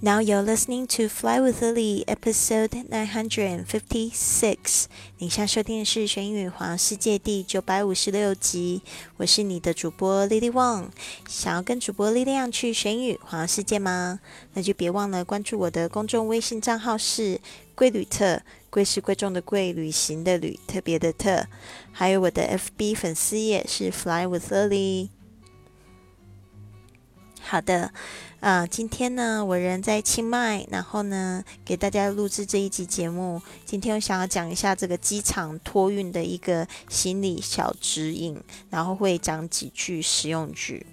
Now you're listening to Fly with Lily, episode nine hundred and fifty-six。你现在收听的是《学英语环游世界》第九百五十六集。我是你的主播 Lily Wang。想要跟主播力量去学英语环游世界吗？那就别忘了关注我的公众微信账号是“贵旅特”，贵是贵重的贵，旅行的旅，特别的特。还有我的 FB 粉丝页是 Fly with Lily。好的。啊，今天呢，我人在清迈，然后呢，给大家录制这一集节目。今天我想要讲一下这个机场托运的一个行李小指引，然后会讲几句实用句。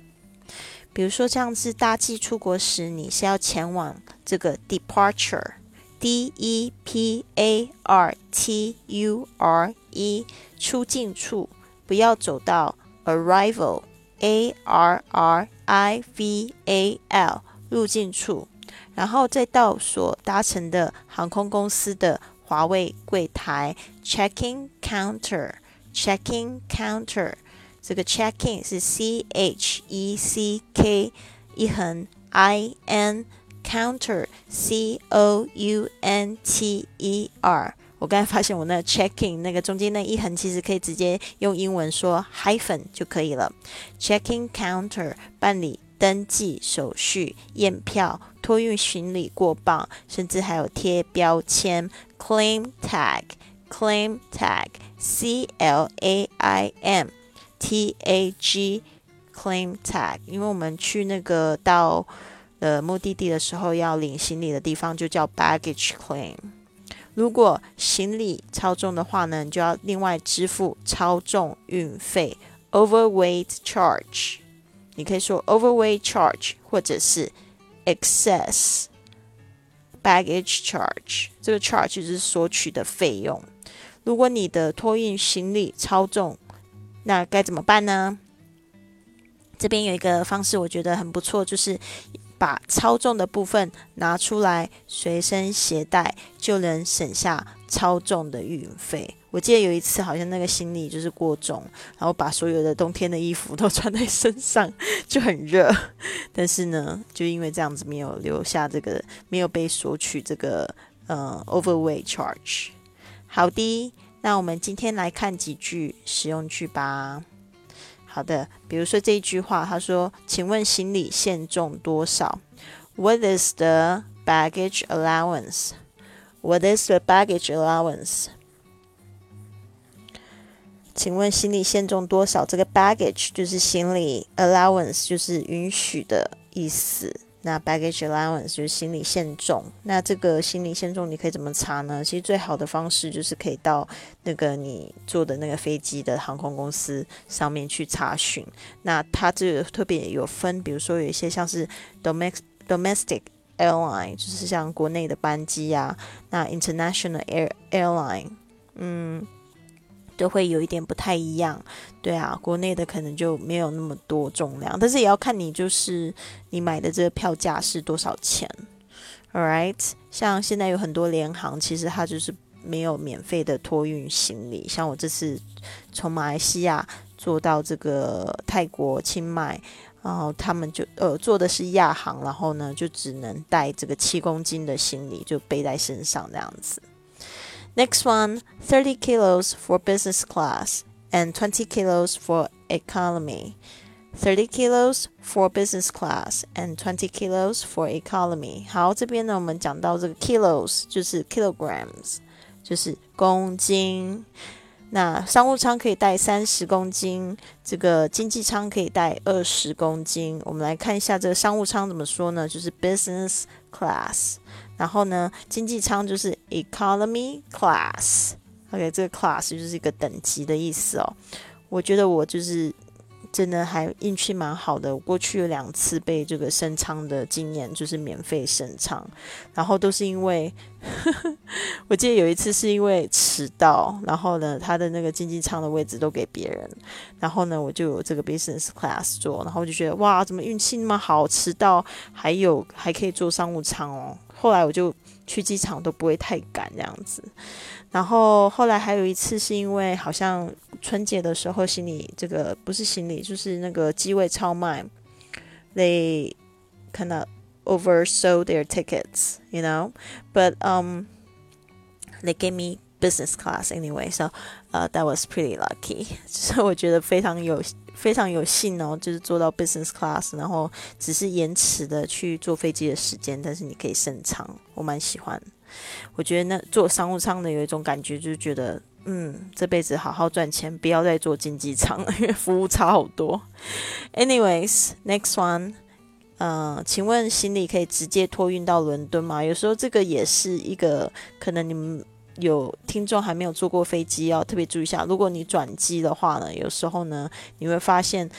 比如说，这样子搭机出国时，你是要前往这个 departure，d e p a r t u r e，出境处，不要走到 arrival，a r r。I V A L 入境处，然后再到所搭乘的航空公司的华为柜台 （checking counter），checking counter，这个 checking 是 C H E C K 一横 I N counter C O U N T E R。我刚才发现我那 checking 那个中间那一横其实可以直接用英文说 hyphen 就可以了。checking counter 办理登记手续、验票、托运行李过磅，甚至还有贴标签 claim tag claim tag C L A I M T A G claim tag，因为我们去那个到呃目的地的时候要领行李的地方就叫 baggage claim。如果行李超重的话呢，你就要另外支付超重运费 （overweight charge）。你可以说 overweight charge，或者是 excess baggage charge。这个 charge 就是索取的费用。如果你的托运行李超重，那该怎么办呢？这边有一个方式，我觉得很不错，就是。把超重的部分拿出来随身携带，就能省下超重的运费。我记得有一次，好像那个行李就是过重，然后把所有的冬天的衣服都 穿在身上，就很热。但是呢，就因为这样子没有留下这个，没有被索取这个呃 overweight charge。好的，那我们今天来看几句实用句吧。好的，比如说这一句话，他说：“请问行李限重多少？”What is the baggage allowance? What is the baggage allowance? 请问行李限重多少？这个 baggage 就是行李，allowance 就是允许的意思。那 baggage allowance 就是行李限重。那这个行李限重你可以怎么查呢？其实最好的方式就是可以到那个你坐的那个飞机的航空公司上面去查询。那它这个特别有分，比如说有一些像是 domestic domestic airline，就是像国内的班机呀。那 international air airline，嗯。都会有一点不太一样，对啊，国内的可能就没有那么多重量，但是也要看你就是你买的这个票价是多少钱，All right，像现在有很多联航，其实它就是没有免费的托运行李，像我这次从马来西亚坐到这个泰国清迈，然后他们就呃坐的是亚航，然后呢就只能带这个七公斤的行李就背在身上这样子。Next one, 30 kilos for business class and 20 kilos for economy. 30 kilos for business class and 20 kilos for economy. 好，这边呢，我们讲到这个 kilos 就是 kilograms，就是公斤。 那商务舱可以带三十公斤，这个经济舱可以带二十公斤。我们来看一下这个商务舱怎么说呢？就是 business class。然后呢，经济舱就是 economy class。OK，这个 class 就是一个等级的意思哦。我觉得我就是真的还运气蛮好的，我过去有两次被这个升舱的经验，就是免费升舱，然后都是因为，我记得有一次是因为迟到，然后呢，他的那个经济舱的位置都给别人，然后呢，我就有这个 business class 坐，然后就觉得哇，怎么运气那么好，迟到还有还可以坐商务舱哦。后来我就去机场都不会太赶这样子，然后后来还有一次是因为好像春节的时候行李这个不是行李就是那个机位超卖，they kind of oversold their tickets, you know. But um, they gave me business class anyway, so uh, that was pretty lucky. 就是我觉得非常有非常有幸哦，就是坐到 business class，然后只是延迟的去坐飞机的时间，但是你可以升舱，我蛮喜欢。我觉得那坐商务舱的有一种感觉，就是觉得嗯，这辈子好好赚钱，不要再坐经济舱了，因为服务差好多。Anyways，next one，呃，请问行李可以直接托运到伦敦吗？有时候这个也是一个可能你们。有听众还没有坐过飞机，要特别注意一下。如果你转机的话呢，有时候呢，你会发现，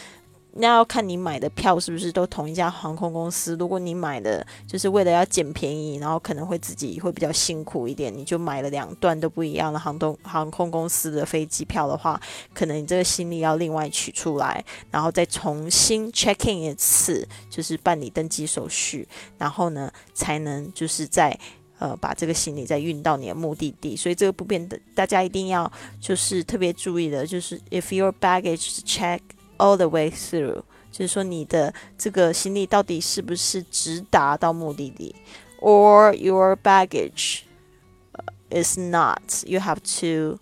那要看你买的票是不是都同一家航空公司。如果你买的就是为了要捡便宜，然后可能会自己会比较辛苦一点，你就买了两段都不一样的航空航空公司的飞机票的话，可能你这个行李要另外取出来，然后再重新 check in 一次，就是办理登机手续，然后呢，才能就是在。呃，把这个行李再运到你的目的地，所以这个不变的，大家一定要就是特别注意的，就是 if your baggage check all the way through，就是说你的这个行李到底是不是直达到目的地，or your baggage is not，you have to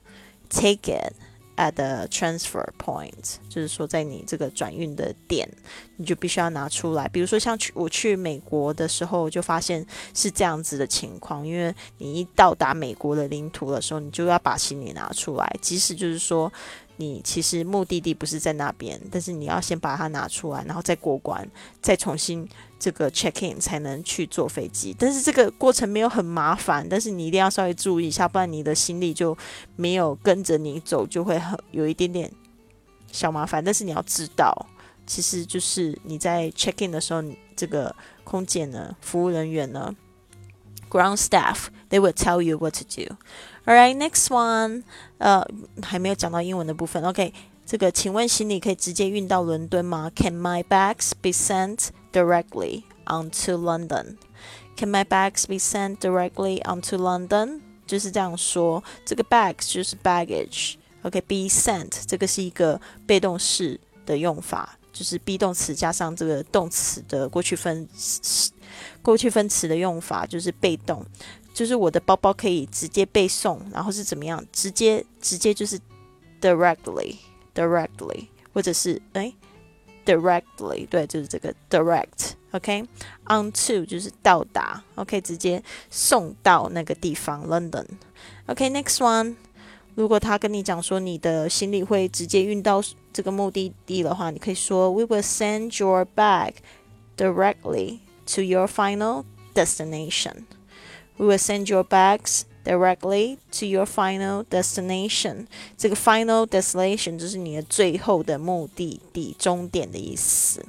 take it。At the transfer point，就是说在你这个转运的点，你就必须要拿出来。比如说像去我去美国的时候，就发现是这样子的情况，因为你一到达美国的领土的时候，你就要把行李拿出来，即使就是说。你其实目的地不是在那边，但是你要先把它拿出来，然后再过关，再重新这个 check in 才能去坐飞机。但是这个过程没有很麻烦，但是你一定要稍微注意一下，不然你的行李就没有跟着你走，就会很有一点点小麻烦。但是你要知道，其实就是你在 check in 的时候，这个空姐呢，服务人员呢，ground staff，they will tell you what to do。Alright, next one，呃，还没有讲到英文的部分。OK，这个，请问行李可以直接运到伦敦吗？Can my bags be sent directly onto London? Can my bags be sent directly onto London？就是这样说，这个 bags 就是 baggage。OK，be sent 这个是一个被动式的用法，就是 be 动词加上这个动词的过去分过去分词的用法，就是被动。就是我的包包可以直接背诵，然后是怎么样？直接直接就是 directly directly，或者是哎 directly，对，就是这个 direct，OK，onto 就是到达，OK，直接送到那个地方 London，OK，next one，如果他跟你讲说你的行李会直接运到这个目的地的话，你可以说 We will send your bag directly to your final destination。We will send your bags directly to your final destination。这个 final destination 就是你的最后的目的地、终点的意思。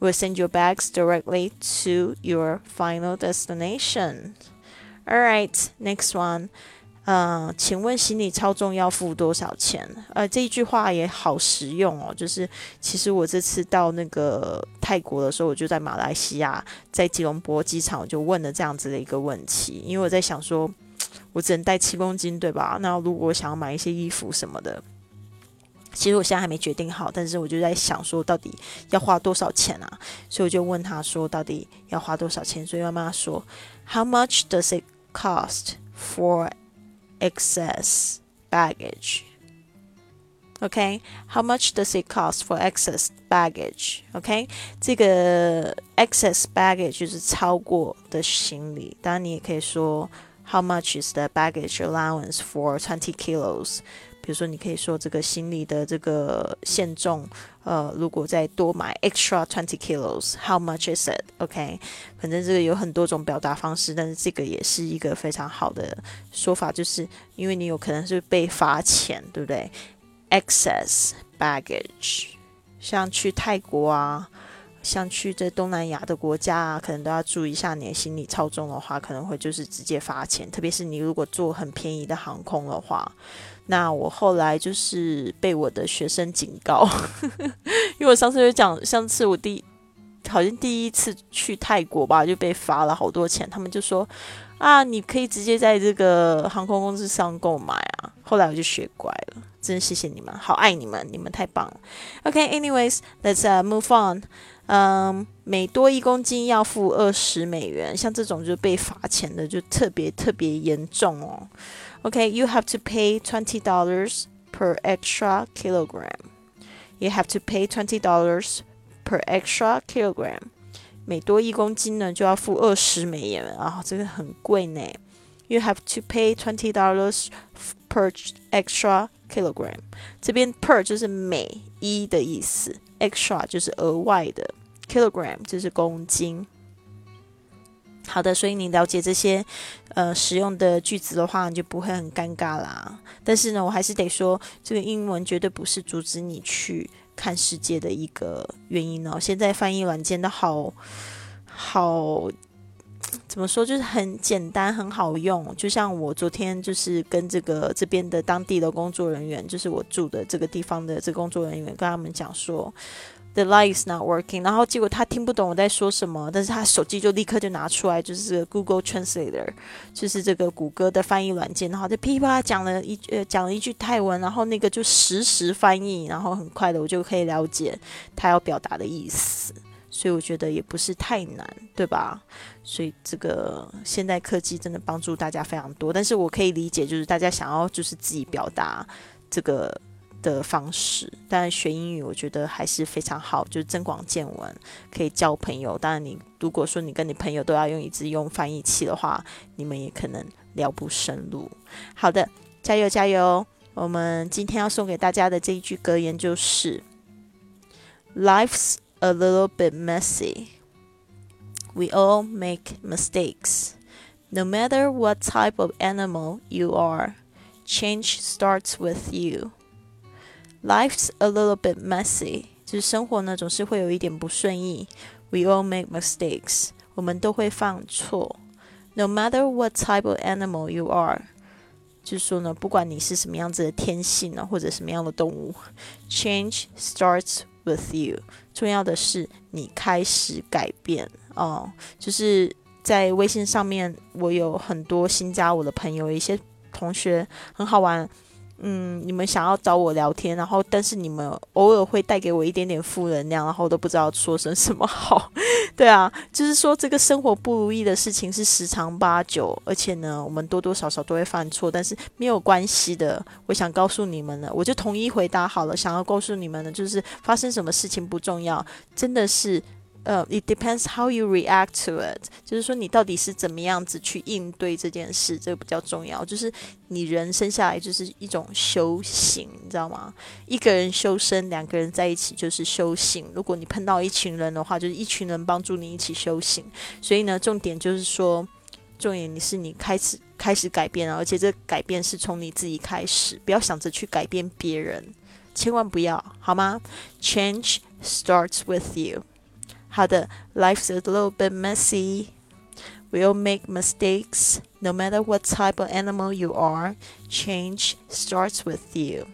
We'll send your bags directly to your final destination. All right, next one. 呃，请问行李超重要付多少钱？呃，这一句话也好实用哦。就是其实我这次到那个泰国的时候，我就在马来西亚，在吉隆坡机场，我就问了这样子的一个问题。因为我在想说，我只能带七公斤，对吧？那如果想要买一些衣服什么的，其实我现在还没决定好。但是我就在想说，到底要花多少钱啊？所以我就问他说，到底要花多少钱？所以妈妈说，How much does it cost for excess baggage？OK？How much does it cost for excess baggage? OK，这个 excess baggage 就是超过的行李。当然，你也可以说 How much is the baggage allowance for twenty kilos? 比如说，你可以说这个行李的这个限重，呃，如果再多买 extra twenty kilos，how much is it？OK，反正这个有很多种表达方式，但是这个也是一个非常好的说法，就是因为你有可能是被罚钱，对不对？excess baggage，像去泰国啊，像去这东南亚的国家啊，可能都要注意一下，你的行李超重的话，可能会就是直接罚钱，特别是你如果坐很便宜的航空的话。那我后来就是被我的学生警告，因为我上次就讲，上次我第好像第一次去泰国吧，就被罚了好多钱。他们就说啊，你可以直接在这个航空公司上购买啊。后来我就学乖了，真的谢谢你们，好爱你们，你们太棒了。OK，anyways，let's、move on。嗯，每多一公斤要付二十美元，像这种就被罚钱的就特别特别严重哦。OK，you、have to pay twenty dollars per extra kilogram. You have to pay twenty dollars per extra kilogram. 每多一公斤呢，就要付二十美元啊，这个很贵呢。You have to pay twenty dollars per extra kilogram。这边 per 就是每一的意思，extra 就是额外的，kilogram 就是公斤。好的，所以你了解这些呃使用的句子的话，你就不会很尴尬啦。但是呢，我还是得说，这个英文绝对不是阻止你去。看世界的一个原因哦。现在翻译软件都好好，怎么说，就是很简单，很好用。就像我昨天就是跟这个这边的当地的工作人员，就是我住的这个地方的这工作人员，跟他们讲说。The light is not working，然后结果他听不懂我在说什么，但是他手机就立刻就拿出来，就是 Google Translator，就是这个谷歌的翻译软件，然后就噼里啪啦讲了一呃讲了一句泰文，然后那个就实时翻译，然后很快的我就可以了解他要表达的意思，所以我觉得也不是太难，对吧？所以这个现代科技真的帮助大家非常多，但是我可以理解，就是大家想要就是自己表达这个。的方式，但学英语我觉得还是非常好，就是增广见闻，可以交朋友。当然，你如果说你跟你朋友都要用一直用翻译器的话，你们也可能聊不深入。好的，加油加油！我们今天要送给大家的这一句格言就是：Life's a little bit messy. We all make mistakes. No matter what type of animal you are, change starts with you. Life's a little bit messy，就是生活呢总是会有一点不顺意。We all make mistakes，我们都会犯错。No matter what type of animal you are，就是说呢，不管你是什么样子的天性呢，或者什么样的动物，change starts with you。重要的是你开始改变哦。就是在微信上面，我有很多新加我的朋友，一些同学很好玩。嗯，你们想要找我聊天，然后但是你们偶尔会带给我一点点负能量，然后都不知道说声什么好。对啊，就是说这个生活不如意的事情是十常八九，而且呢，我们多多少少都会犯错，但是没有关系的。我想告诉你们呢，我就统一回答好了。想要告诉你们的，就是发生什么事情不重要，真的是。呃，it depends how you react to it，就是说你到底是怎么样子去应对这件事，这个比较重要。就是你人生下来就是一种修行，你知道吗？一个人修身，两个人在一起就是修行。如果你碰到一群人的话，就是一群人帮助你一起修行。所以呢，重点就是说，重点你是你开始开始改变，而且这改变是从你自己开始，不要想着去改变别人，千万不要，好吗？Change starts with you。好的，Life's a little bit messy. We'll make mistakes. No matter what type of animal you are, change starts with you.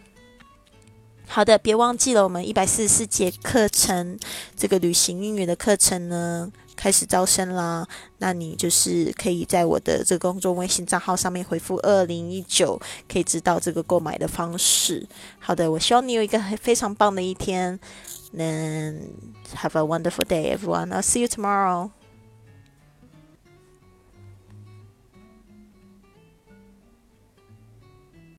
好的，别忘记了，我们一百四十四节课程，这个旅行英语的课程呢， 开始招生啦。那你就是可以在我的这个公众微信账号上面回复二零一九，可以知道这个购买的方式。好的，我希望你有一个非常棒的一天。Then have a wonderful day, everyone. I'll see you tomorrow.